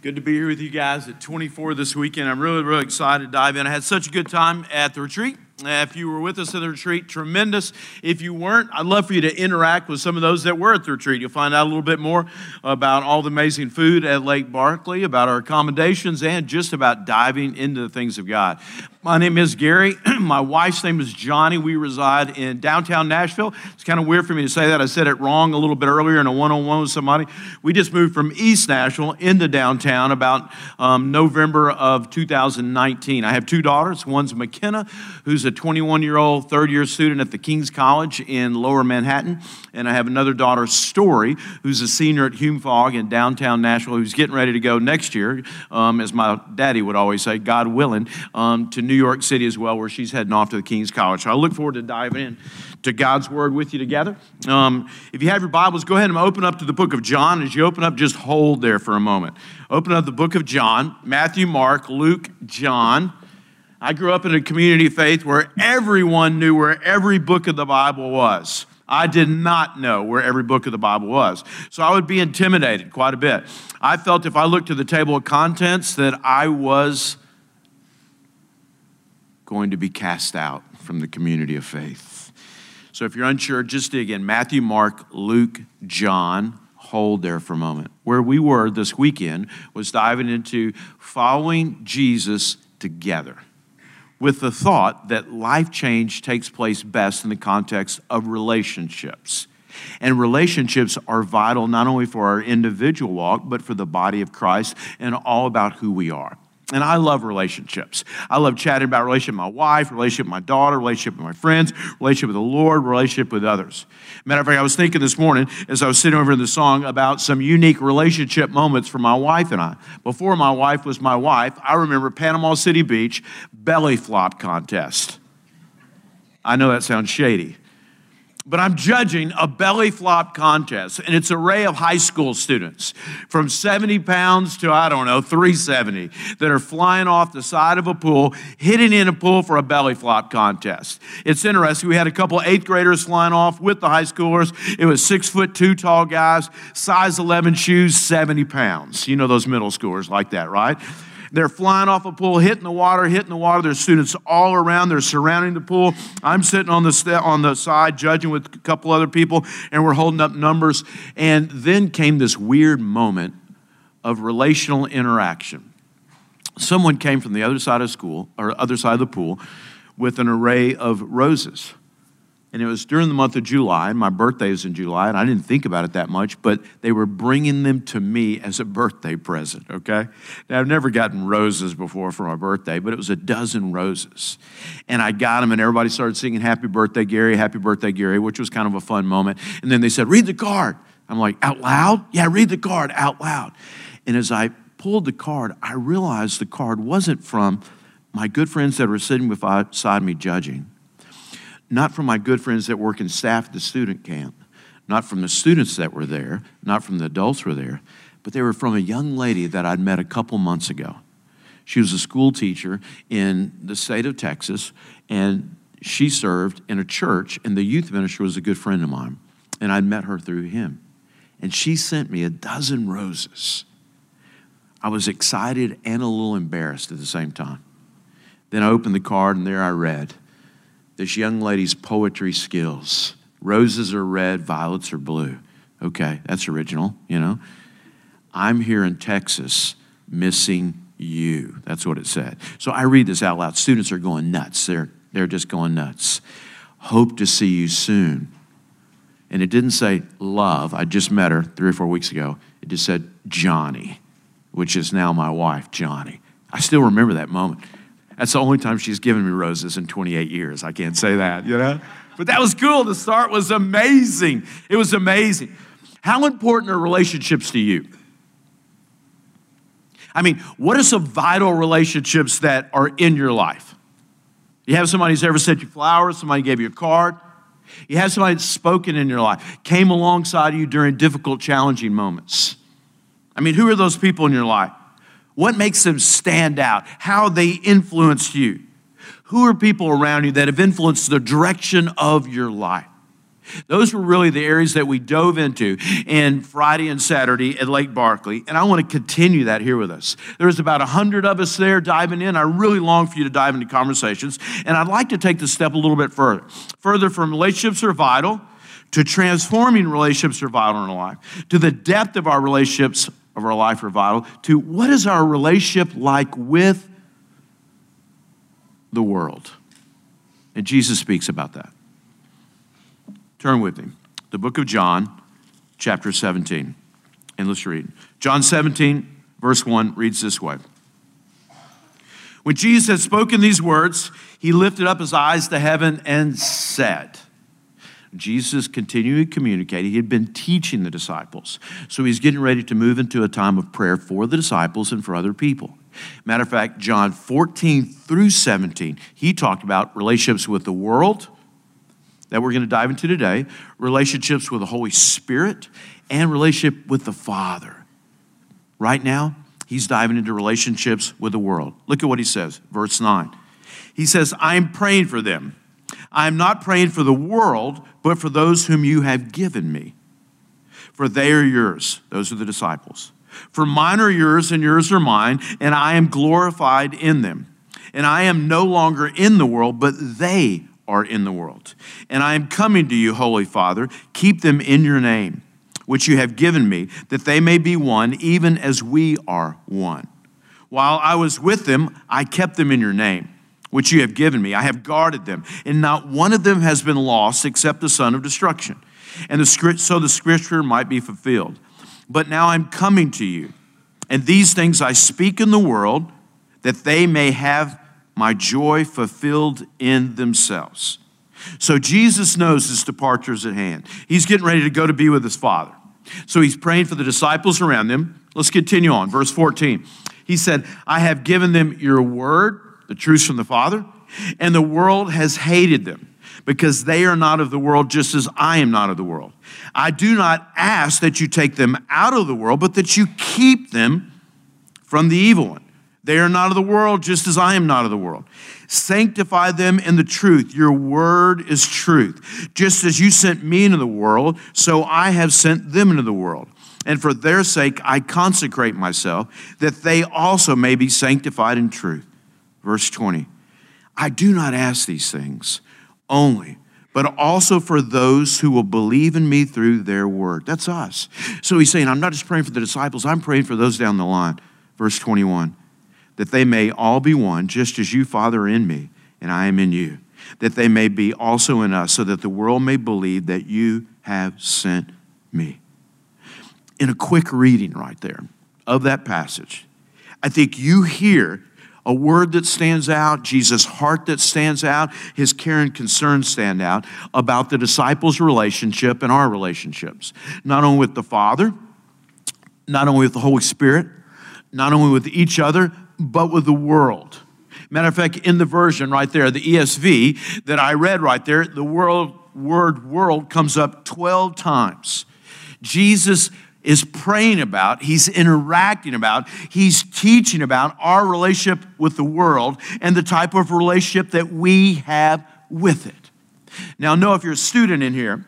Good to be here with you guys at 24 this weekend. I'm really, really excited to dive in. I had such a good time at the retreat. Uh, If you were with us at the retreat, tremendous. If you weren't, I'd love for you to interact with some of those that were at the retreat. You'll find out a little bit more about all the amazing food at Lake Barkley, about our accommodations, and just about diving into the things of God. My name is Gary. My wife's name is Johnny. We reside in downtown Nashville. It's kind of weird for me to say that. I said it wrong a little bit earlier in a one on one with somebody. We just moved from East Nashville into downtown about um, November of 2019. I have two daughters. One's McKenna, who's a 21 year old third year student at the King's College in lower Manhattan. And I have another daughter, Story, who's a senior at Hume Fogg in downtown Nashville, who's getting ready to go next year, um, as my daddy would always say, God willing, um, to New York City as well, where she's heading off to the King's College. So I look forward to diving in to God's Word with you together. Um, if you have your Bibles, go ahead and open up to the book of John. As you open up, just hold there for a moment. Open up the book of John, Matthew, Mark, Luke, John. I grew up in a community of faith where everyone knew where every book of the Bible was. I did not know where every book of the Bible was. So I would be intimidated quite a bit. I felt if I looked at the table of contents that I was going to be cast out from the community of faith. So if you're unsure, just dig in Matthew, Mark, Luke, John. Hold there for a moment. Where we were this weekend was diving into following Jesus together with the thought that life change takes place best in the context of relationships. And relationships are vital not only for our individual walk, but for the body of Christ and all about who we are. And I love relationships. I love chatting about relationship with my wife, relationship with my daughter, relationship with my friends, relationship with the Lord, relationship with others. Matter of fact, I was thinking this morning as I was sitting over in the song about some unique relationship moments for my wife and I. Before my wife was my wife, I remember Panama City Beach belly flop contest. I know that sounds shady but I'm judging a belly flop contest, and it's an array of high school students from 70 pounds to, I don't know, 370 that are flying off the side of a pool, hitting in a pool for a belly flop contest. It's interesting. We had a couple eighth graders flying off with the high schoolers. It was six foot two tall guys, size 11 shoes, 70 pounds. You know those middle schoolers like that, right? They're flying off a pool, hitting the water, hitting the water. There's students all around. They're surrounding the pool. I'm sitting on the st- on the side judging with a couple other people, and we're holding up numbers. And then came this weird moment of relational interaction. Someone came from the other side of school or other side of the pool with an array of roses. And it was during the month of July, and my birthday is in July, and I didn't think about it that much, but they were bringing them to me as a birthday present, okay? Now, I've never gotten roses before for my birthday, but it was a dozen roses. And I got them, and everybody started singing Happy Birthday, Gary, Happy Birthday, Gary, which was kind of a fun moment. And then they said, Read the card. I'm like, Out loud? Yeah, read the card out loud. And as I pulled the card, I realized the card wasn't from my good friends that were sitting beside me judging not from my good friends that work in staff at the student camp, not from the students that were there, not from the adults who were there, but they were from a young lady that I'd met a couple months ago. She was a school teacher in the state of Texas, and she served in a church, and the youth minister was a good friend of mine, and I'd met her through him. And she sent me a dozen roses. I was excited and a little embarrassed at the same time. Then I opened the card, and there I read, this young lady's poetry skills. Roses are red, violets are blue. Okay, that's original, you know. I'm here in Texas missing you. That's what it said. So I read this out loud. Students are going nuts. They're, they're just going nuts. Hope to see you soon. And it didn't say love. I just met her three or four weeks ago. It just said Johnny, which is now my wife, Johnny. I still remember that moment. That's the only time she's given me roses in 28 years. I can't say that, you know? But that was cool. The start was amazing. It was amazing. How important are relationships to you? I mean, what are some vital relationships that are in your life? You have somebody who's ever sent you flowers, somebody gave you a card. You have somebody that's spoken in your life, came alongside you during difficult, challenging moments. I mean, who are those people in your life? What makes them stand out? How they influenced you? Who are people around you that have influenced the direction of your life? Those were really the areas that we dove into in Friday and Saturday at Lake Barkley, and I want to continue that here with us. There's about 100 of us there diving in. I really long for you to dive into conversations, and I'd like to take the step a little bit further. Further from relationships are vital to transforming relationships are vital in life, to the depth of our relationships of our life are vital, to what is our relationship like with the world. And Jesus speaks about that. Turn with me. The book of John, chapter 17. And let's read. John 17, verse 1 reads this way. When Jesus had spoken these words, he lifted up his eyes to heaven and said, Jesus continued communicating. He had been teaching the disciples. So he's getting ready to move into a time of prayer for the disciples and for other people. Matter of fact, John 14 through 17, he talked about relationships with the world that we're going to dive into today, relationships with the Holy Spirit, and relationship with the Father. Right now, he's diving into relationships with the world. Look at what he says, verse 9. He says, I'm praying for them. I'm not praying for the world, but for those whom you have given me. For they are yours. Those are the disciples. For mine are yours, and yours are mine, and I am glorified in them. And I am no longer in the world, but they are in the world. And I am coming to you, Holy Father. Keep them in your name, which you have given me, that they may be one, even as we are one. While I was with them, I kept them in your name, which you have given me. I have guarded them, and not one of them has been lost except the son of destruction. And the script, so the scripture might be fulfilled. But now I'm coming to you, and these things I speak in the world, that they may have my joy fulfilled in themselves. So Jesus knows his departure is at hand. He's getting ready to go to be with his Father. So he's praying for the disciples around him. Let's continue on. Verse 14. He said, I have given them your word, the truth from the Father, and the world has hated them because they are not of the world, just as I am not of the world. I do not ask that you take them out of the world, but that you keep them from the evil one. They are not of the world, just as I am not of the world. Sanctify them in the truth. Your word is truth. Just as you sent me into the world, so I have sent them into the world. And for their sake, I consecrate myself, that they also may be sanctified in truth. Verse 20 I do not ask these things only, but also for those who will believe in me through their word. That's us. So he's saying, I'm not just praying for the disciples, I'm praying for those down the line. Verse 21 that they may all be one, just as you, Father, are in me, and I am in you, that they may be also in us, so that the world may believe that you have sent me. In a quick reading right there of that passage, I think you hear a word that stands out, Jesus' heart that stands out, his care and concern stand out about the disciples' relationship and our relationships, not only with the Father, not only with the Holy Spirit, not only with each other, but with the world. Matter of fact, in the version right there, the ESV that I read right there, the world, word world comes up 12 times. Jesus is praying about, he's interacting about, he's teaching about our relationship with the world and the type of relationship that we have with it. Now, know if you're a student in here,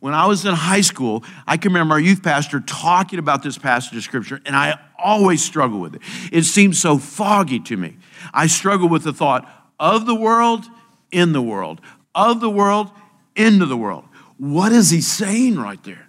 when I was in high school, I can remember our youth pastor talking about this passage of scripture, and I always struggle with it. It seems so foggy to me. I struggle with the thought of the world, in the world, of the world, into the world. What is he saying right there?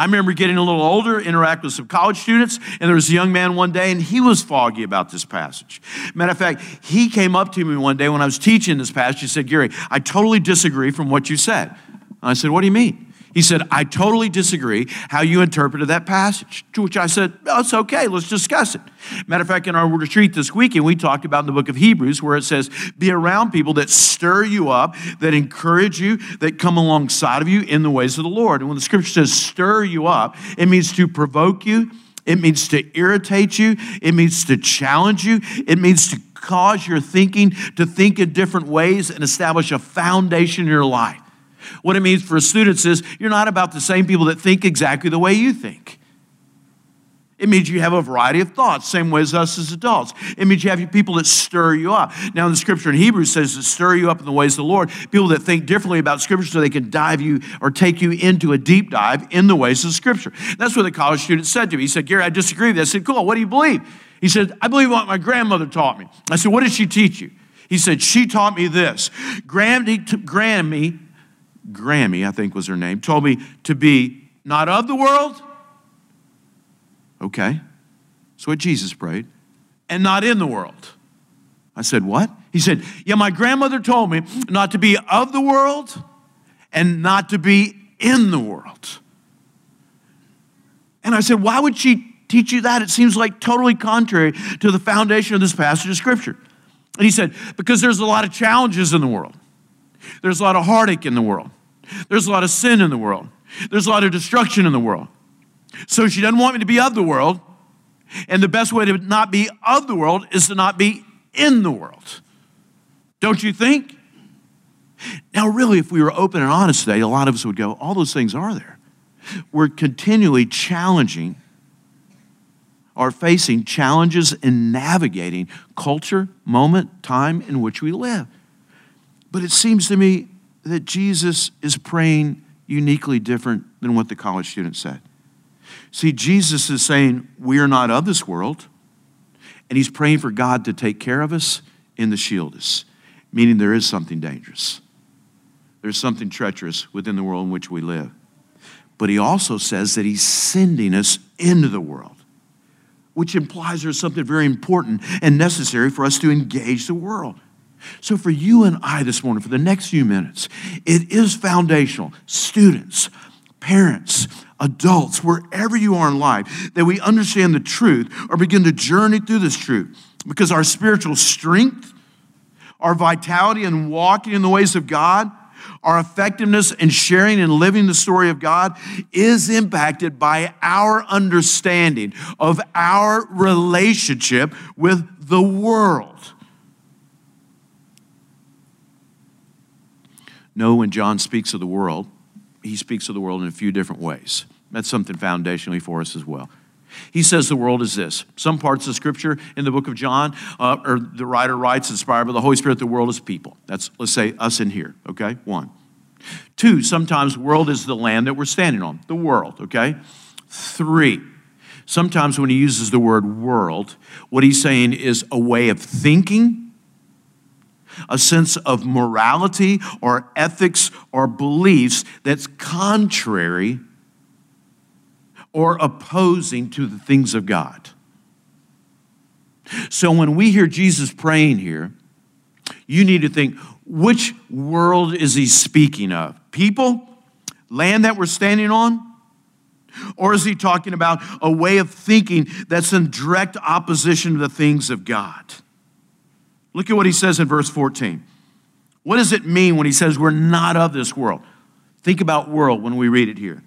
I remember getting a little older, interact with some college students, and there was a young man one day, and he was foggy about this passage. Matter of fact, he came up to me one day when I was teaching this passage. He said, Gary, I totally disagree from what you said. I said, What do you mean? He said, I totally disagree how you interpreted that passage. To which I said, oh, it's okay, let's discuss it. Matter of fact, in our retreat this weekend, we talked about in the book of Hebrews where it says, be around people that stir you up, that encourage you, that come alongside of you in the ways of the Lord. And when the scripture says stir you up, it means to provoke you, it means to irritate you, it means to challenge you, it means to cause your thinking to think in different ways and establish a foundation in your life. What it means for students is you're not about the same people that think exactly the way you think. It means you have a variety of thoughts, same way as us as adults. It means you have people that stir you up. Now, the scripture in Hebrews says to stir you up in the ways of the Lord, people that think differently about scripture so they can dive you or take you into a deep dive in the ways of scripture. That's what the college student said to me. He said, Gary, I disagree with that. I said, cool, what do you believe? He said, I believe what my grandmother taught me. I said, what did she teach you? He said, she taught me this. Grammy, Grammy, Grammy, I think was her name, told me to be not of the world, Okay. That's what Jesus prayed. And not in the world. I said, What? He said, Yeah, my grandmother told me not to be of the world and not to be in the world. And I said, Why would she teach you that? It seems like totally contrary to the foundation of this passage of Scripture. And he said, Because there's a lot of challenges in the world, there's a lot of heartache in the world, there's a lot of sin in the world, there's a lot of destruction in the world. So she doesn't want me to be of the world. And the best way to not be of the world is to not be in the world. Don't you think? Now, really, if we were open and honest today, a lot of us would go, all those things are there. We're continually challenging are facing challenges in navigating culture, moment, time in which we live. But it seems to me that Jesus is praying uniquely different than what the college student said. See, Jesus is saying, We are not of this world. And he's praying for God to take care of us and to shield us, meaning there is something dangerous. There's something treacherous within the world in which we live. But he also says that he's sending us into the world, which implies there's something very important and necessary for us to engage the world. So, for you and I this morning, for the next few minutes, it is foundational. Students, parents, adults, wherever you are in life, that we understand the truth or begin to journey through this truth because our spiritual strength, our vitality in walking in the ways of God, our effectiveness in sharing and living the story of God is impacted by our understanding of our relationship with the world. No, when John speaks of the world, he speaks of the world in a few different ways. That's something foundationally for us as well. He says the world is this. Some parts of Scripture in the book of John, uh, or the writer writes, inspired by the Holy Spirit, the world is people. That's, let's say, us in here, okay? One. Two, sometimes world is the land that we're standing on, the world, okay? Three, sometimes when he uses the word world, what he's saying is a way of thinking, a sense of morality or ethics or beliefs that's contrary or opposing to the things of God. So when we hear Jesus praying here, you need to think which world is he speaking of? People? Land that we're standing on? Or is he talking about a way of thinking that's in direct opposition to the things of God? Look at what he says in verse 14. What does it mean when he says we're not of this world? Think about world when we read it here.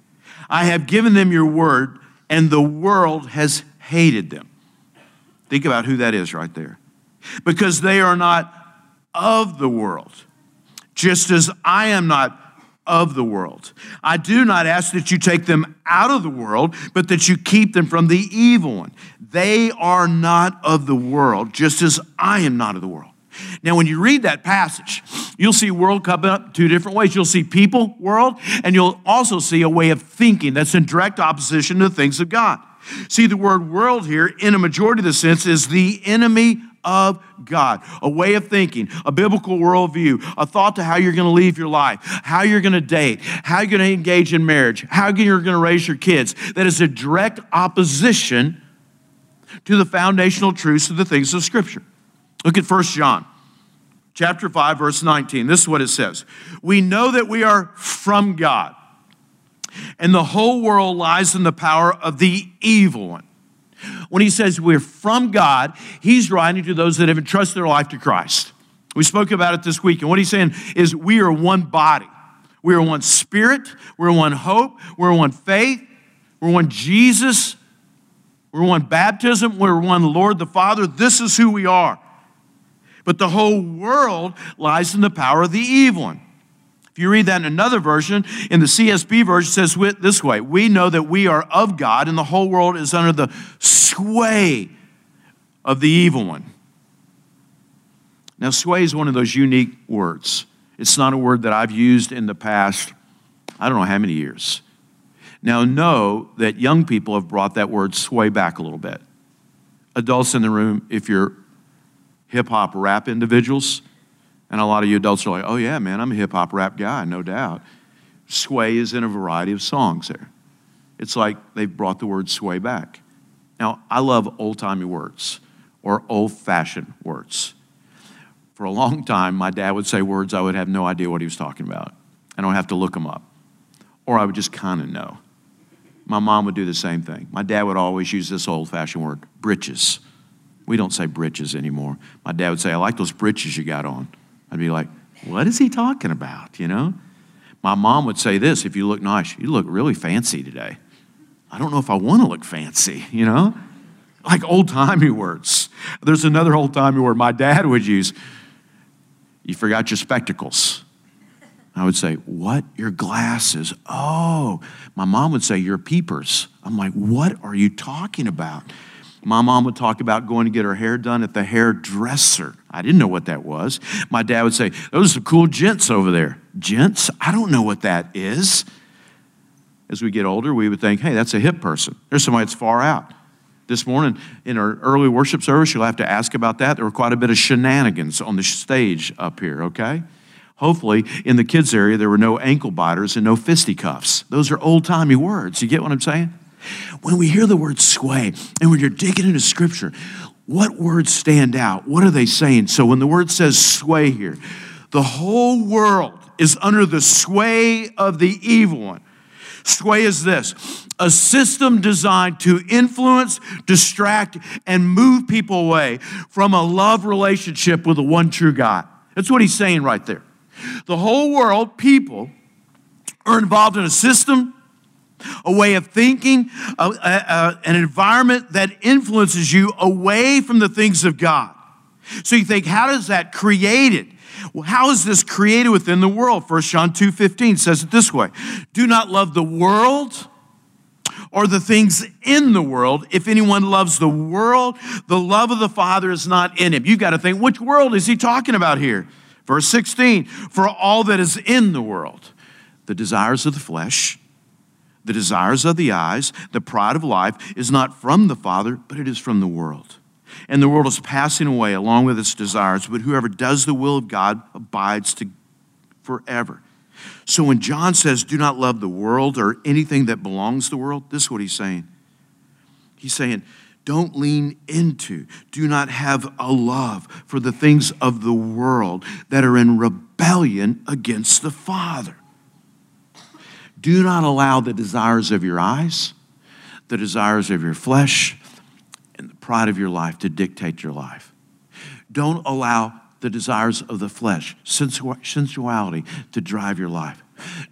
I have given them your word, and the world has hated them. Think about who that is right there. Because they are not of the world, just as I am not of the world. I do not ask that you take them out of the world, but that you keep them from the evil one. They are not of the world, just as I am not of the world. Now, when you read that passage, you'll see world come up two different ways. You'll see people world, and you'll also see a way of thinking that's in direct opposition to the things of God. See, the word world here, in a majority of the sense, is the enemy of God, a way of thinking, a biblical worldview, a thought to how you're going to live your life, how you're going to date, how you're going to engage in marriage, how you're going to raise your kids. That is a direct opposition to the foundational truths of the things of Scripture. Look at 1 John chapter 5 verse 19. This is what it says. We know that we are from God. And the whole world lies in the power of the evil one. When he says we're from God, he's writing to those that have entrusted their life to Christ. We spoke about it this week, and what he's saying is we are one body. We are one spirit, we're one hope, we're one faith, we're one Jesus, we're one baptism, we're one Lord the Father. This is who we are. But the whole world lies in the power of the evil one. If you read that in another version, in the CSB version, it says this way We know that we are of God, and the whole world is under the sway of the evil one. Now, sway is one of those unique words. It's not a word that I've used in the past, I don't know how many years. Now, know that young people have brought that word sway back a little bit. Adults in the room, if you're hip hop rap individuals, and a lot of you adults are like, oh, yeah, man, I'm a hip hop rap guy, no doubt. Sway is in a variety of songs there. It's like they've brought the word sway back. Now, I love old timey words or old fashioned words. For a long time, my dad would say words I would have no idea what he was talking about. I don't have to look them up. Or I would just kind of know. My mom would do the same thing. My dad would always use this old fashioned word, britches. We don't say britches anymore. My dad would say, I like those britches you got on. I'd be like, what is he talking about, you know? My mom would say this if you look nice, you look really fancy today. I don't know if I want to look fancy, you know? Like old timey words. There's another old timey word my dad would use. You forgot your spectacles. I would say, What? Your glasses? Oh. My mom would say, Your peepers. I'm like, What are you talking about? My mom would talk about going to get her hair done at the hairdresser. I didn't know what that was. My dad would say, Those are some cool gents over there. Gents? I don't know what that is. As we get older, we would think, Hey, that's a hip person. There's somebody that's far out. This morning in our early worship service, you'll have to ask about that. There were quite a bit of shenanigans on the stage up here, okay? Hopefully, in the kids' area, there were no ankle biters and no fisticuffs. Those are old timey words. You get what I'm saying? When we hear the word sway and when you're digging into scripture, what words stand out? What are they saying? So when the word says sway here, the whole world is under the sway of the evil one. Sway is this a system designed to influence, distract, and move people away from a love relationship with the one true God. That's what he's saying right there. The whole world, people, are involved in a system a way of thinking, a, a, an environment that influences you away from the things of God. So you think, how does that create it? Well, how is this created within the world? 1 John 2:15 says it this way: Do not love the world or the things in the world. If anyone loves the world, the love of the Father is not in him. You've got to think, which world is he talking about here? Verse 16, for all that is in the world, the desires of the flesh, the desires of the eyes, the pride of life is not from the Father, but it is from the world. And the world is passing away along with its desires, but whoever does the will of God abides to forever. So when John says, do not love the world or anything that belongs to the world, this is what he's saying. He's saying, don't lean into, do not have a love for the things of the world that are in rebellion against the Father. Do not allow the desires of your eyes, the desires of your flesh, and the pride of your life to dictate your life. Don't allow the desires of the flesh, sensuality, to drive your life.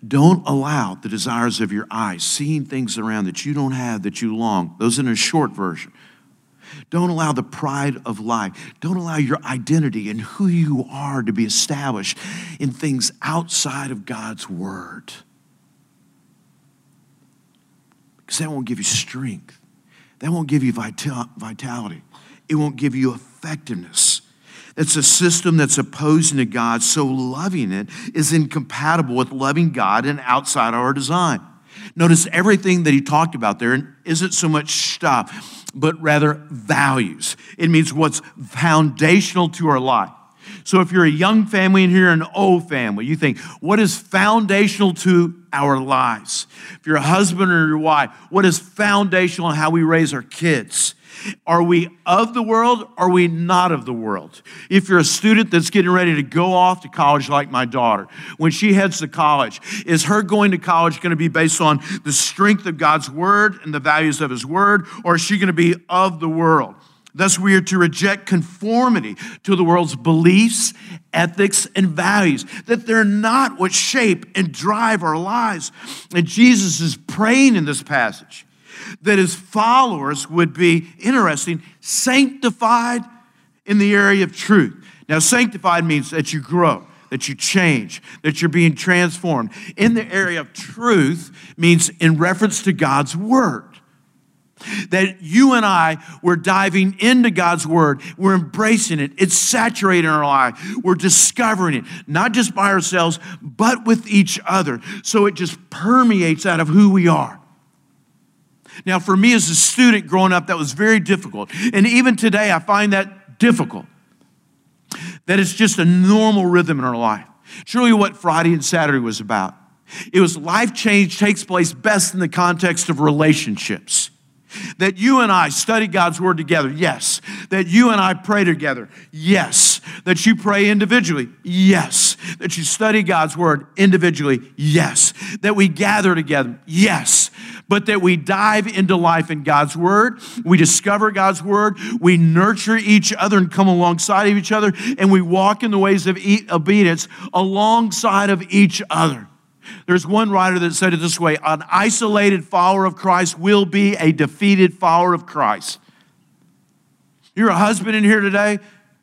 Don't allow the desires of your eyes, seeing things around that you don't have, that you long. Those in a short version. Don't allow the pride of life. Don't allow your identity and who you are to be established in things outside of God's word because that won't give you strength. That won't give you vitality. It won't give you effectiveness. It's a system that's opposing to God, so loving it is incompatible with loving God and outside our design. Notice everything that he talked about there isn't so much stuff, but rather values. It means what's foundational to our life. So if you're a young family and you're an old family, you think, what is foundational to our lives? If you're a husband or your wife, what is foundational in how we raise our kids? Are we of the world? Are we not of the world? If you're a student that's getting ready to go off to college, like my daughter, when she heads to college, is her going to college going to be based on the strength of God's word and the values of his word, or is she going to be of the world? Thus, we are to reject conformity to the world's beliefs, ethics, and values, that they're not what shape and drive our lives. And Jesus is praying in this passage that his followers would be, interesting, sanctified in the area of truth. Now, sanctified means that you grow, that you change, that you're being transformed. In the area of truth means in reference to God's word. That you and I, we're diving into God's word. We're embracing it. It's saturating our life. We're discovering it, not just by ourselves, but with each other. So it just permeates out of who we are. Now, for me as a student growing up, that was very difficult. And even today, I find that difficult. That it's just a normal rhythm in our life. Really what Friday and Saturday was about. It was life change takes place best in the context of relationships. That you and I study God's word together, yes. That you and I pray together, yes. That you pray individually, yes. That you study God's word individually, yes. That we gather together, yes. But that we dive into life in God's word, we discover God's word, we nurture each other and come alongside of each other, and we walk in the ways of obedience alongside of each other. There's one writer that said it this way an isolated follower of Christ will be a defeated follower of Christ. You're a husband in here today,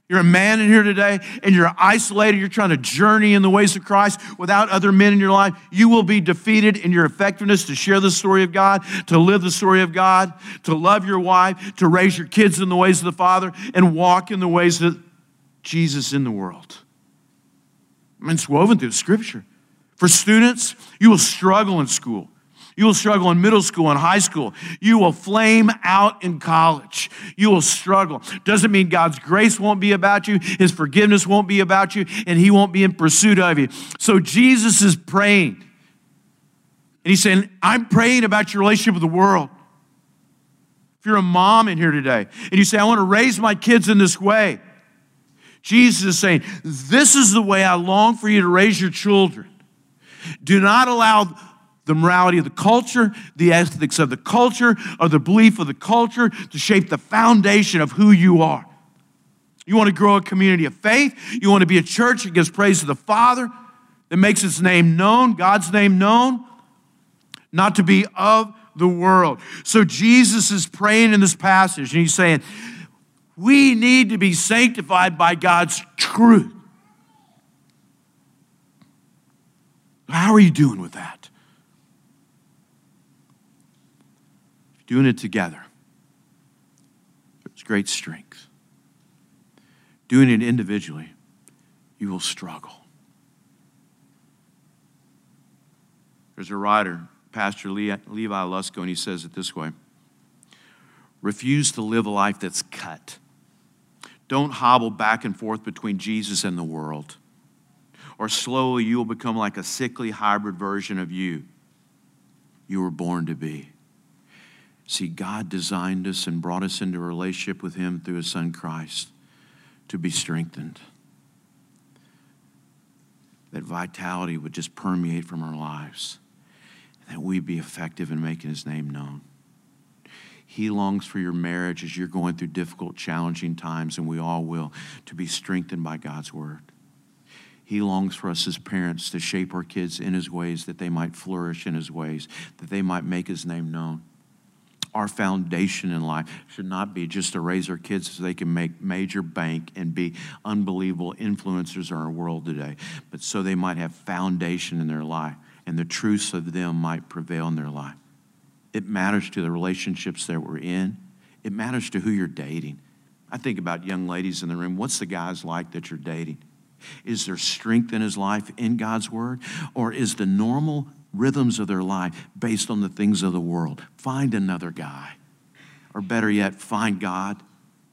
you're a man in here today, and you're isolated, you're trying to journey in the ways of Christ without other men in your life, you will be defeated in your effectiveness to share the story of God, to live the story of God, to love your wife, to raise your kids in the ways of the Father, and walk in the ways of Jesus in the world. I mean, it's woven through Scripture. For students, you will struggle in school. You will struggle in middle school and high school. You will flame out in college. You will struggle. Doesn't mean God's grace won't be about you, His forgiveness won't be about you, and He won't be in pursuit of you. So Jesus is praying. And He's saying, I'm praying about your relationship with the world. If you're a mom in here today and you say, I want to raise my kids in this way, Jesus is saying, This is the way I long for you to raise your children. Do not allow the morality of the culture, the ethics of the culture, or the belief of the culture to shape the foundation of who you are. You want to grow a community of faith. You want to be a church that gives praise to the Father, that makes its name known, God's name known, not to be of the world. So Jesus is praying in this passage and he's saying, We need to be sanctified by God's truth. How are you doing with that? Doing it together. There's great strength. Doing it individually, you will struggle. There's a writer, Pastor Levi Lusko, and he says it this way Refuse to live a life that's cut. Don't hobble back and forth between Jesus and the world or slowly you will become like a sickly hybrid version of you you were born to be. See, God designed us and brought us into a relationship with Him through His Son Christ to be strengthened. That vitality would just permeate from our lives, that we'd be effective in making His name known. He longs for your marriage as you're going through difficult, challenging times, and we all will, to be strengthened by God's Word. He longs for us as parents to shape our kids in His ways that they might flourish in His ways, that they might make His name known. Our foundation in life should not be just to raise our kids so they can make major bank and be unbelievable influencers in our world today, but so they might have foundation in their life and the truths of them might prevail in their life. It matters to the relationships that we're in, it matters to who you're dating. I think about young ladies in the room. What's the guys like that you're dating? Is there strength in his life in God's word? Or is the normal rhythms of their life based on the things of the world? Find another guy. Or better yet, find God.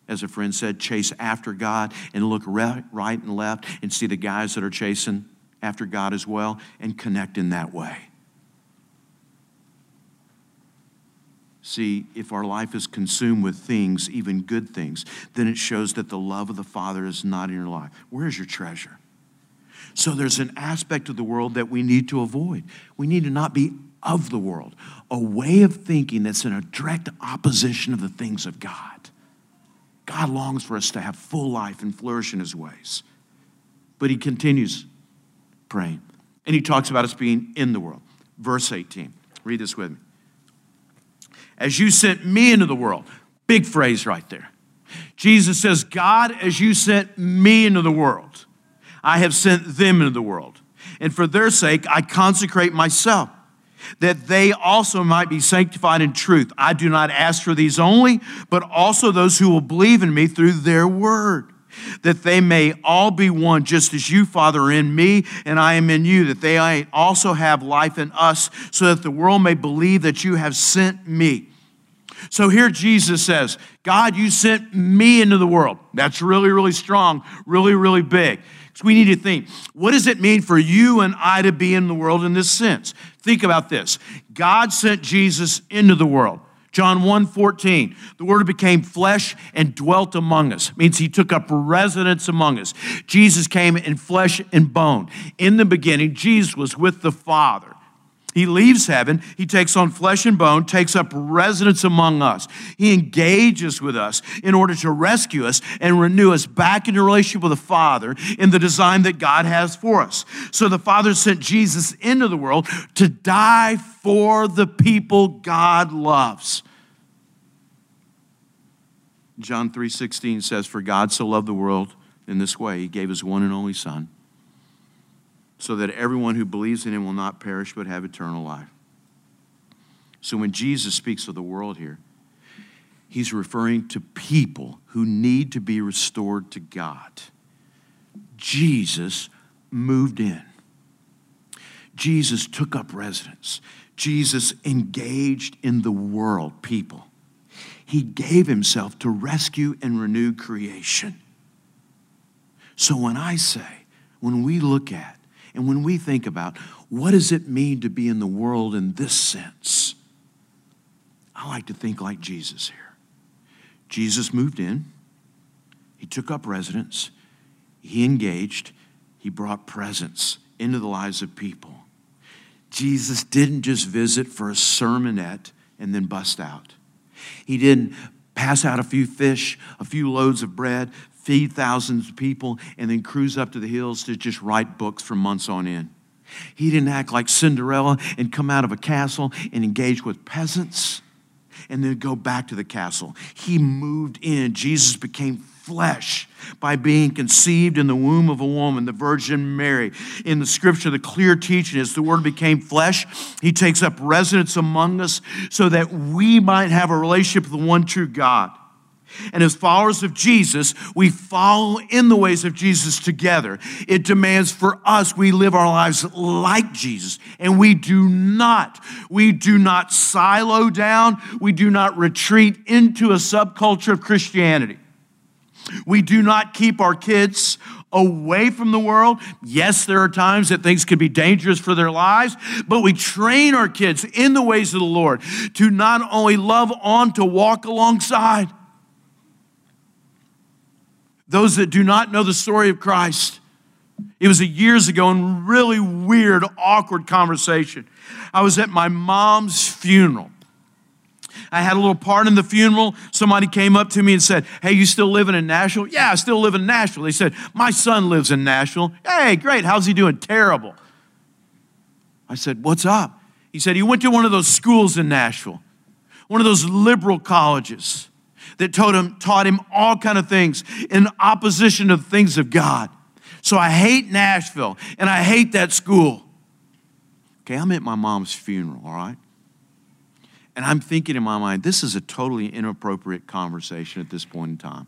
As a friend said, chase after God and look right and left and see the guys that are chasing after God as well and connect in that way. See, if our life is consumed with things, even good things, then it shows that the love of the Father is not in your life. Where's your treasure? So there's an aspect of the world that we need to avoid. We need to not be of the world, a way of thinking that's in a direct opposition of the things of God. God longs for us to have full life and flourish in his ways. But he continues praying. And he talks about us being in the world. Verse 18. Read this with me as you sent me into the world. Big phrase right there. Jesus says, God, as you sent me into the world, I have sent them into the world. And for their sake, I consecrate myself, that they also might be sanctified in truth. I do not ask for these only, but also those who will believe in me through their word that they may all be one, just as you, Father, are in me and I am in you, that they also have life in us, so that the world may believe that you have sent me. So here Jesus says, God, you sent me into the world. That's really, really strong, really, really big. So we need to think, what does it mean for you and I to be in the world in this sense? Think about this. God sent Jesus into the world. John 1 14, the word became flesh and dwelt among us. It means he took up residence among us. Jesus came in flesh and bone. In the beginning, Jesus was with the Father. He leaves heaven, he takes on flesh and bone, takes up residence among us. He engages with us in order to rescue us and renew us back into relationship with the Father in the design that God has for us. So the Father sent Jesus into the world to die for the people God loves. John 3:16 says for God so loved the world in this way he gave his one and only son so that everyone who believes in him will not perish but have eternal life. So when Jesus speaks of the world here, he's referring to people who need to be restored to God. Jesus moved in. Jesus took up residence. Jesus engaged in the world, people. He gave himself to rescue and renew creation. So when I say, when we look at and when we think about what does it mean to be in the world in this sense, I like to think like Jesus here. Jesus moved in, he took up residence, he engaged, he brought presence into the lives of people. Jesus didn't just visit for a sermonette and then bust out. He didn't pass out a few fish, a few loads of bread, feed thousands of people, and then cruise up to the hills to just write books for months on end. He didn't act like Cinderella and come out of a castle and engage with peasants and then go back to the castle. He moved in. Jesus became flesh by being conceived in the womb of a woman, the Virgin Mary. In the scripture, the clear teaching is the Word became flesh. He takes up residence among us so that we might have a relationship with the one true God. And as followers of Jesus, we follow in the ways of Jesus together. It demands for us we live our lives like Jesus. And we do not, we do not silo down, we do not retreat into a subculture of Christianity. We do not keep our kids away from the world. Yes, there are times that things can be dangerous for their lives, but we train our kids in the ways of the Lord to not only love on, to walk alongside. Those that do not know the story of Christ, it was a years ago and really weird, awkward conversation. I was at my mom's funeral. I had a little part in the funeral. Somebody came up to me and said, Hey, you still living in Nashville? Yeah, I still live in Nashville. They said, My son lives in Nashville. Hey, great. How's he doing? Terrible. I said, What's up? He said, He went to one of those schools in Nashville, one of those liberal colleges that taught him, taught him all kind of things in opposition to the things of God. So I hate Nashville and I hate that school. Okay, I'm at my mom's funeral, all right? And I'm thinking in my mind, this is a totally inappropriate conversation at this point in time.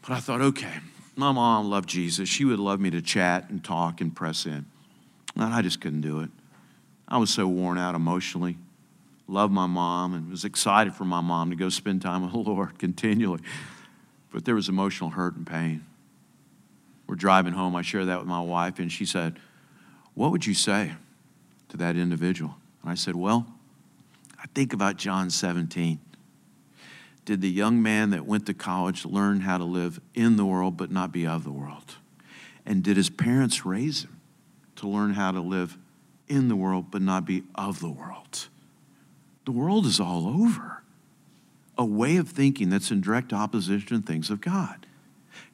But I thought, okay, my mom loved Jesus. She would love me to chat and talk and press in. And I just couldn't do it. I was so worn out emotionally. Loved my mom and was excited for my mom to go spend time with the Lord continually. But there was emotional hurt and pain. We're driving home. I shared that with my wife, and she said, What would you say to that individual? And I said, Well, I think about John 17. Did the young man that went to college learn how to live in the world but not be of the world? And did his parents raise him to learn how to live in the world but not be of the world? The world is all over. A way of thinking that's in direct opposition to things of God.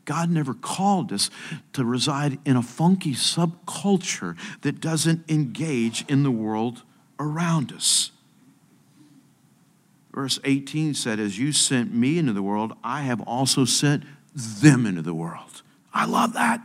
God never called us to reside in a funky subculture that doesn't engage in the world around us. Verse 18 said, As you sent me into the world, I have also sent them into the world. I love that.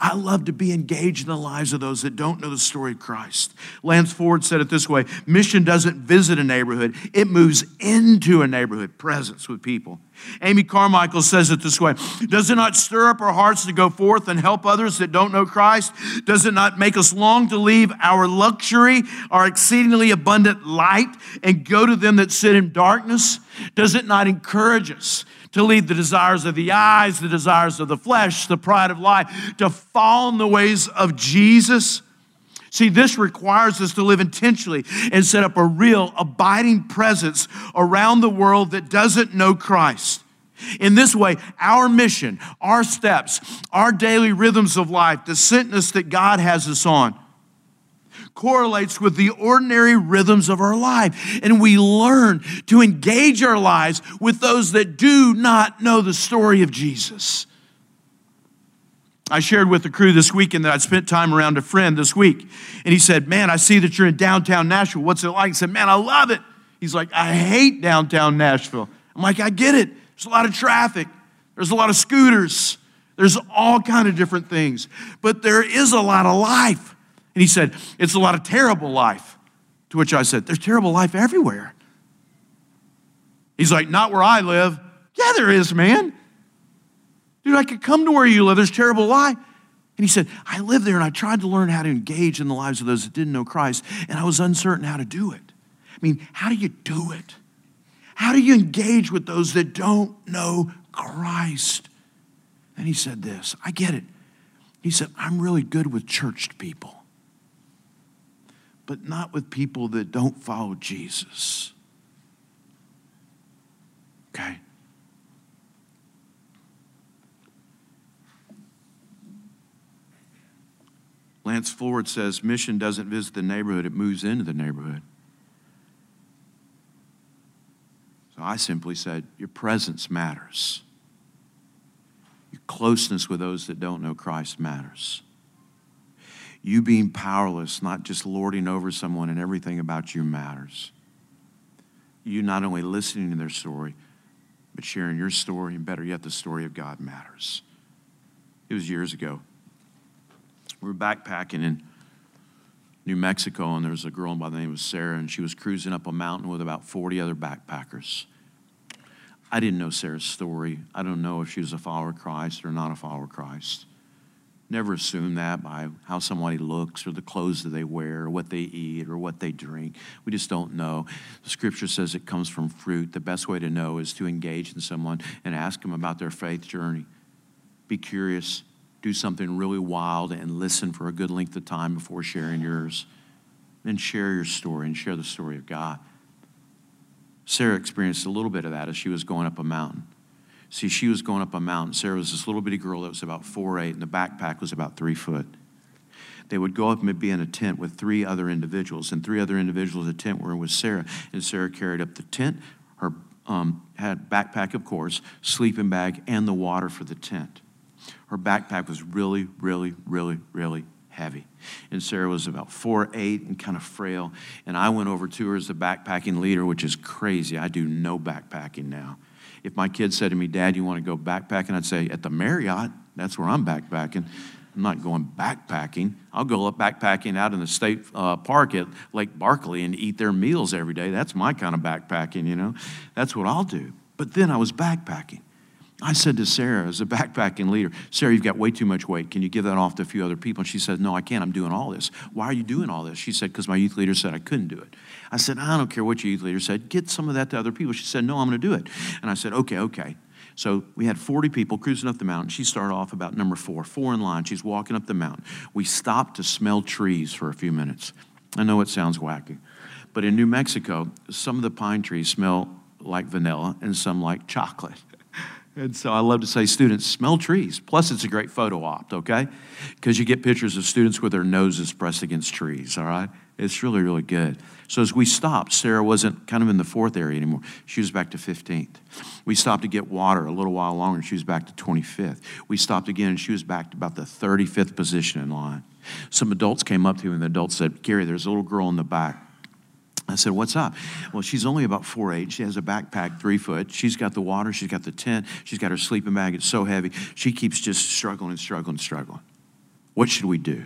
I love to be engaged in the lives of those that don't know the story of Christ. Lance Ford said it this way mission doesn't visit a neighborhood, it moves into a neighborhood, presence with people. Amy Carmichael says it this way Does it not stir up our hearts to go forth and help others that don't know Christ? Does it not make us long to leave our luxury, our exceedingly abundant light, and go to them that sit in darkness? Does it not encourage us to lead the desires of the eyes, the desires of the flesh, the pride of life, to fall in the ways of Jesus. See, this requires us to live intentionally and set up a real abiding presence around the world that doesn't know Christ. In this way, our mission, our steps, our daily rhythms of life, the sentence that God has us on, correlates with the ordinary rhythms of our life. And we learn to engage our lives with those that do not know the story of Jesus. I shared with the crew this weekend that I spent time around a friend this week. And he said, Man, I see that you're in downtown Nashville. What's it like? I said, Man, I love it. He's like, I hate downtown Nashville. I'm like, I get it. There's a lot of traffic, there's a lot of scooters, there's all kind of different things. But there is a lot of life. And he said, It's a lot of terrible life. To which I said, There's terrible life everywhere. He's like, Not where I live. Yeah, there is, man. Dude, I could come to where you live. There's terrible life. And he said, I lived there and I tried to learn how to engage in the lives of those that didn't know Christ, and I was uncertain how to do it. I mean, how do you do it? How do you engage with those that don't know Christ? And he said this I get it. He said, I'm really good with churched people but not with people that don't follow Jesus. Okay? Lance Ford says mission doesn't visit the neighborhood, it moves into the neighborhood. So I simply said, Your presence matters. Your closeness with those that don't know Christ matters you being powerless, not just lording over someone and everything about you matters. You not only listening to their story, but sharing your story, and better yet, the story of God matters. It was years ago. We were backpacking in New Mexico, and there was a girl by the name of Sarah, and she was cruising up a mountain with about 40 other backpackers. I didn't know Sarah's story. I don't know if she was a follower of Christ or not a follower of Christ. Never assume that by how somebody looks or the clothes that they wear or what they eat or what they drink. We just don't know. The scripture says it comes from fruit. The best way to know is to engage in someone and ask them about their faith journey. Be curious, do something really wild, and listen for a good length of time before sharing yours. Then share your story and share the story of God. Sarah experienced a little bit of that as she was going up a mountain. See, she was going up a mountain. Sarah was this little bitty girl that was about four eight, and the backpack was about three foot. They would go up and be in a tent with three other individuals, and three other individuals. The tent were with Sarah, and Sarah carried up the tent. Her um, had backpack, of course, sleeping bag, and the water for the tent. Her backpack was really, really, really, really heavy. And Sarah was about four eight and kind of frail. And I went over to her as the backpacking leader, which is crazy. I do no backpacking now. If my kids said to me, Dad, you want to go backpacking? I'd say, At the Marriott, that's where I'm backpacking. I'm not going backpacking. I'll go up backpacking out in the state uh, park at Lake Barkley and eat their meals every day. That's my kind of backpacking, you know. That's what I'll do. But then I was backpacking. I said to Sarah, as a backpacking leader, Sarah, you've got way too much weight. Can you give that off to a few other people? And she said, No, I can't. I'm doing all this. Why are you doing all this? She said, Because my youth leader said I couldn't do it. I said, I don't care what your youth leader said. Get some of that to other people. She said, No, I'm going to do it. And I said, Okay, okay. So we had 40 people cruising up the mountain. She started off about number four, four in line. She's walking up the mountain. We stopped to smell trees for a few minutes. I know it sounds wacky, but in New Mexico, some of the pine trees smell like vanilla and some like chocolate. And so I love to say, students, smell trees. Plus, it's a great photo op, okay? Because you get pictures of students with their noses pressed against trees, all right? It's really, really good. So as we stopped, Sarah wasn't kind of in the fourth area anymore. She was back to 15th. We stopped to get water a little while longer, she was back to 25th. We stopped again, and she was back to about the 35th position in line. Some adults came up to me, and the adults said, Gary, there's a little girl in the back. I said, What's up? Well, she's only about four eight. She has a backpack three foot. She's got the water. She's got the tent. She's got her sleeping bag. It's so heavy. She keeps just struggling and struggling and struggling. What should we do?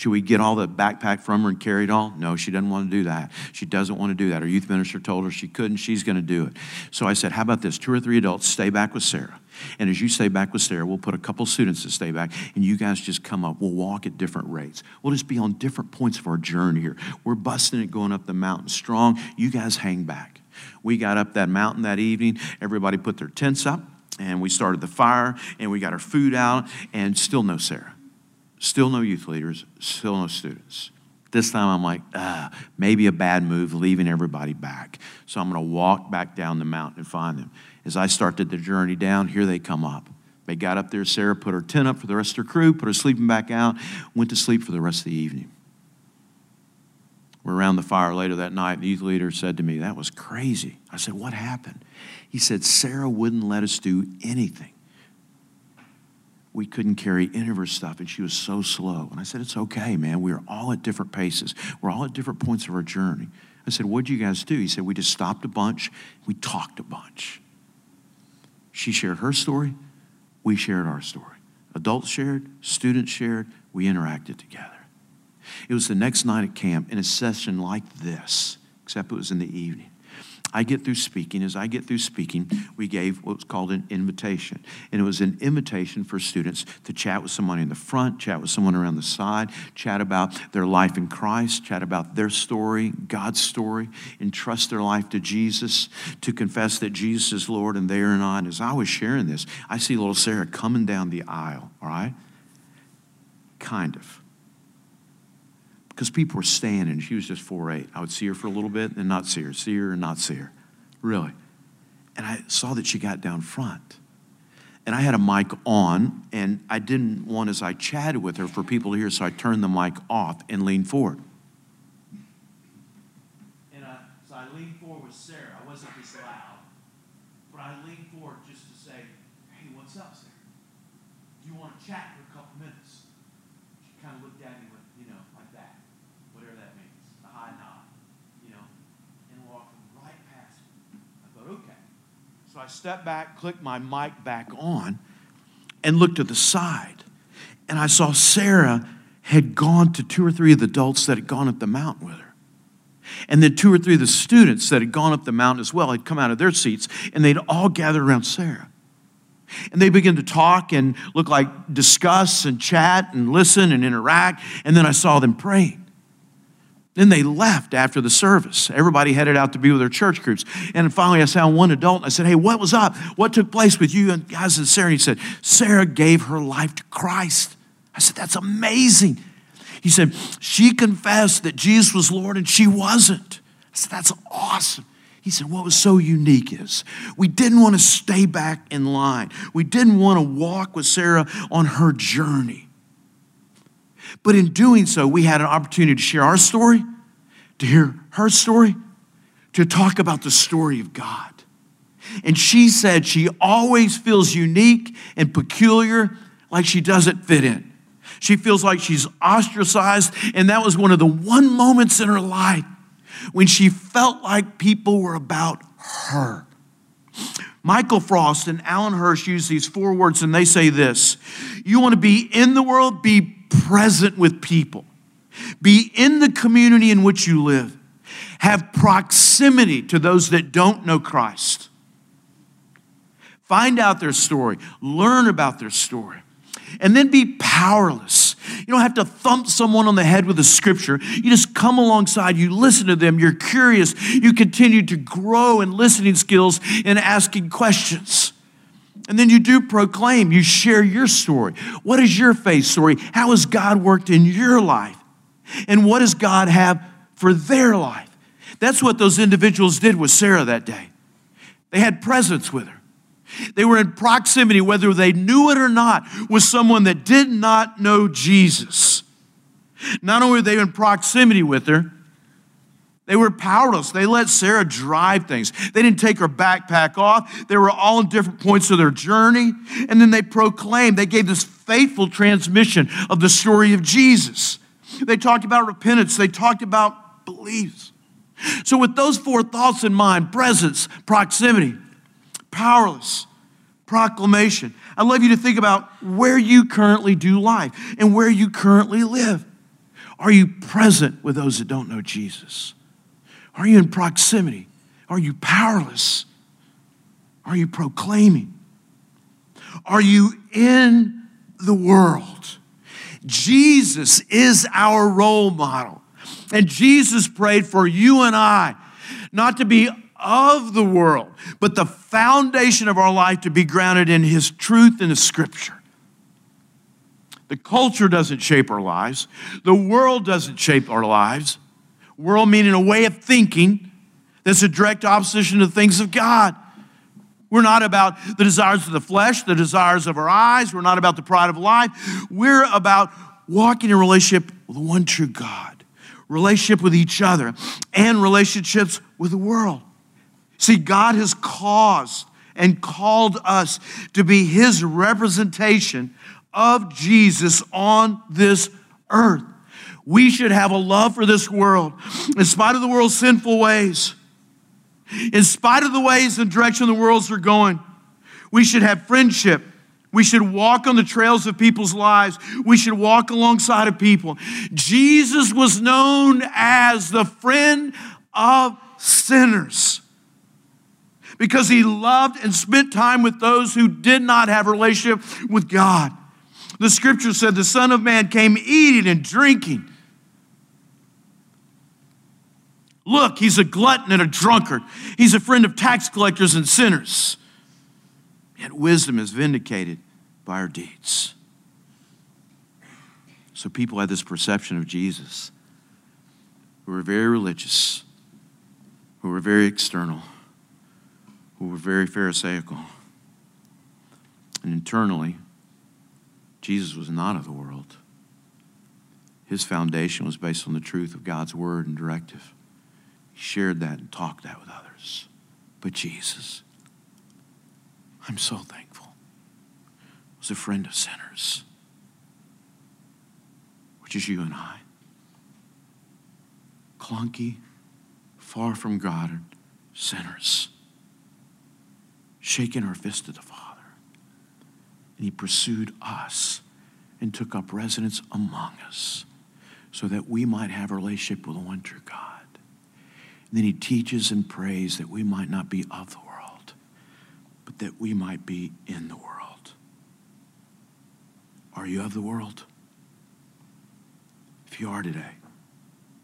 Should we get all the backpack from her and carry it all? No, she doesn't want to do that. She doesn't want to do that. Her youth minister told her she couldn't. She's going to do it. So I said, How about this? Two or three adults stay back with Sarah. And as you stay back with Sarah, we'll put a couple students to stay back, and you guys just come up. We'll walk at different rates. We'll just be on different points of our journey here. We're busting it going up the mountain strong. You guys hang back. We got up that mountain that evening. Everybody put their tents up, and we started the fire, and we got our food out, and still no Sarah. Still no youth leaders, still no students. This time I'm like, ah, maybe a bad move, leaving everybody back. So I'm going to walk back down the mountain and find them. As I started the journey down, here they come up. They got up there. Sarah put her tent up for the rest of her crew, put her sleeping back out, went to sleep for the rest of the evening. We're around the fire later that night. The youth leader said to me, That was crazy. I said, What happened? He said, Sarah wouldn't let us do anything we couldn't carry any of her stuff, and she was so slow. And I said, It's okay, man. We are all at different paces. We're all at different points of our journey. I said, What'd you guys do? He said, We just stopped a bunch, we talked a bunch. She shared her story, we shared our story. Adults shared, students shared, we interacted together. It was the next night at camp in a session like this, except it was in the evening. I get through speaking. As I get through speaking, we gave what was called an invitation. And it was an invitation for students to chat with someone in the front, chat with someone around the side, chat about their life in Christ, chat about their story, God's story, entrust their life to Jesus, to confess that Jesus is Lord and they are not. As I was sharing this, I see little Sarah coming down the aisle, all right? Kind of because people were standing. She was just four eight. I would see her for a little bit and not see her, see her and not see her. Really. And I saw that she got down front. And I had a mic on, and I didn't want, as I chatted with her, for people to hear, so I turned the mic off and leaned forward. And I, so I leaned forward with Sarah. I wasn't this loud, but I leaned forward just to say, Hey, what's up, Sarah? Do you want to chat for a couple minutes? She kind of looked at me I stepped back, clicked my mic back on, and looked to the side. And I saw Sarah had gone to two or three of the adults that had gone up the mountain with her. And then two or three of the students that had gone up the mountain as well had come out of their seats, and they'd all gathered around Sarah. And they began to talk and look like discuss and chat and listen and interact. And then I saw them praying. Then they left after the service. Everybody headed out to be with their church groups. And finally, I found one adult and I said, Hey, what was up? What took place with you and guys and Sarah? And he said, Sarah gave her life to Christ. I said, That's amazing. He said, She confessed that Jesus was Lord and she wasn't. I said, That's awesome. He said, What was so unique is we didn't want to stay back in line. We didn't want to walk with Sarah on her journey. But in doing so, we had an opportunity to share our story, to hear her story, to talk about the story of God. And she said she always feels unique and peculiar, like she doesn't fit in. She feels like she's ostracized, and that was one of the one moments in her life when she felt like people were about her. Michael Frost and Alan Hirsch use these four words, and they say this. You want to be in the world, be present with people, be in the community in which you live, have proximity to those that don't know Christ. Find out their story, learn about their story, and then be powerless. You don't have to thump someone on the head with a scripture. You just come alongside, you listen to them, you're curious, you continue to grow in listening skills and asking questions. And then you do proclaim, you share your story. What is your faith story? How has God worked in your life? And what does God have for their life? That's what those individuals did with Sarah that day. They had presence with her. They were in proximity, whether they knew it or not, with someone that did not know Jesus. Not only were they in proximity with her, they were powerless. They let Sarah drive things. They didn't take her backpack off. They were all in different points of their journey. And then they proclaimed, they gave this faithful transmission of the story of Jesus. They talked about repentance, they talked about beliefs. So, with those four thoughts in mind presence, proximity, powerless, proclamation. I'd love you to think about where you currently do life and where you currently live. Are you present with those that don't know Jesus? Are you in proximity? Are you powerless? Are you proclaiming? Are you in the world? Jesus is our role model. And Jesus prayed for you and I not to be of the world, but the foundation of our life to be grounded in His truth and His scripture. The culture doesn't shape our lives, the world doesn't shape our lives. World meaning a way of thinking that's a direct opposition to the things of God. We're not about the desires of the flesh, the desires of our eyes. We're not about the pride of life. We're about walking in relationship with the one true God, relationship with each other, and relationships with the world. See, God has caused and called us to be His representation of Jesus on this earth. We should have a love for this world in spite of the world's sinful ways. In spite of the ways and direction the worlds are going, we should have friendship. We should walk on the trails of people's lives. We should walk alongside of people. Jesus was known as the friend of sinners because he loved and spent time with those who did not have a relationship with God. The scripture said the Son of Man came eating and drinking Look, he's a glutton and a drunkard. He's a friend of tax collectors and sinners. Yet wisdom is vindicated by our deeds. So people had this perception of Jesus who were very religious, who were very external, who were very Pharisaical. And internally, Jesus was not of the world. His foundation was based on the truth of God's word and directive He shared that and talked that with others. But Jesus, I'm so thankful, was a friend of sinners, which is you and I. Clunky, far from God, sinners, shaking our fist at the Father. And He pursued us and took up residence among us so that we might have a relationship with the one true God. And then he teaches and prays that we might not be of the world, but that we might be in the world. Are you of the world? If you are today,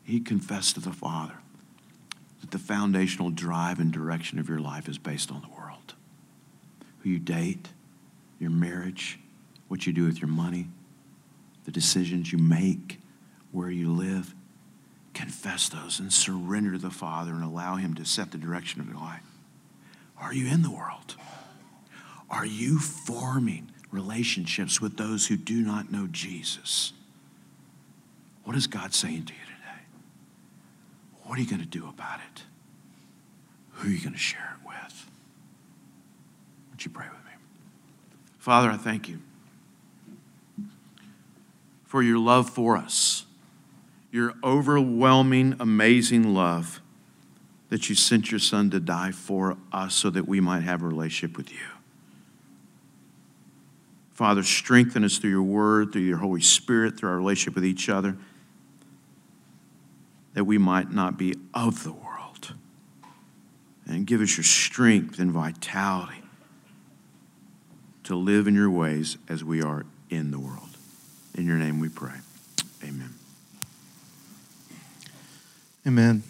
he confessed to the Father that the foundational drive and direction of your life is based on the world. Who you date, your marriage, what you do with your money, the decisions you make, where you live, confess those and surrender to the Father and allow Him to set the direction of your life. Are you in the world? Are you forming relationships with those who do not know Jesus? What is God saying to you today? What are you going to do about it? Who are you going to share it with? Would you pray with me? Father, I thank you for your love for us your overwhelming, amazing love that you sent your son to die for us so that we might have a relationship with you. Father, strengthen us through your word, through your Holy Spirit, through our relationship with each other, that we might not be of the world. And give us your strength and vitality to live in your ways as we are in the world. In your name we pray. Amen. Amen.